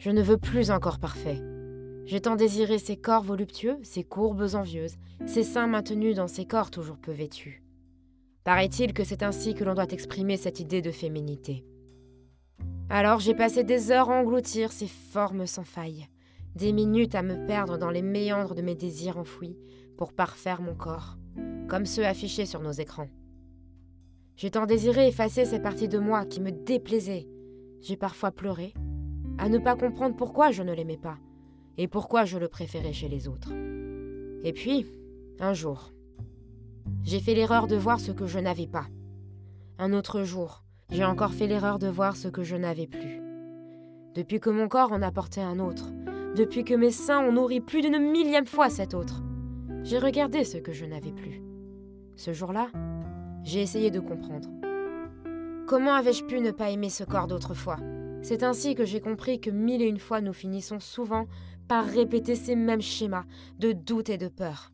Je ne veux plus un corps parfait. J'ai tant désiré ces corps voluptueux, ces courbes envieuses, ces seins maintenus dans ces corps toujours peu vêtus. Paraît-il que c'est ainsi que l'on doit exprimer cette idée de féminité. Alors j'ai passé des heures à engloutir ces formes sans faille, des minutes à me perdre dans les méandres de mes désirs enfouis pour parfaire mon corps, comme ceux affichés sur nos écrans. J'ai tant désiré effacer ces parties de moi qui me déplaisaient. J'ai parfois pleuré, à ne pas comprendre pourquoi je ne l'aimais pas, et pourquoi je le préférais chez les autres. Et puis, un jour, j'ai fait l'erreur de voir ce que je n'avais pas. Un autre jour, j'ai encore fait l'erreur de voir ce que je n'avais plus. Depuis que mon corps en a porté un autre, depuis que mes seins ont nourri plus d'une millième fois cet autre, j'ai regardé ce que je n'avais plus. Ce jour-là, j'ai essayé de comprendre. Comment avais-je pu ne pas aimer ce corps d'autrefois? C'est ainsi que j'ai compris que mille et une fois nous finissons souvent par répéter ces mêmes schémas de doute et de peur.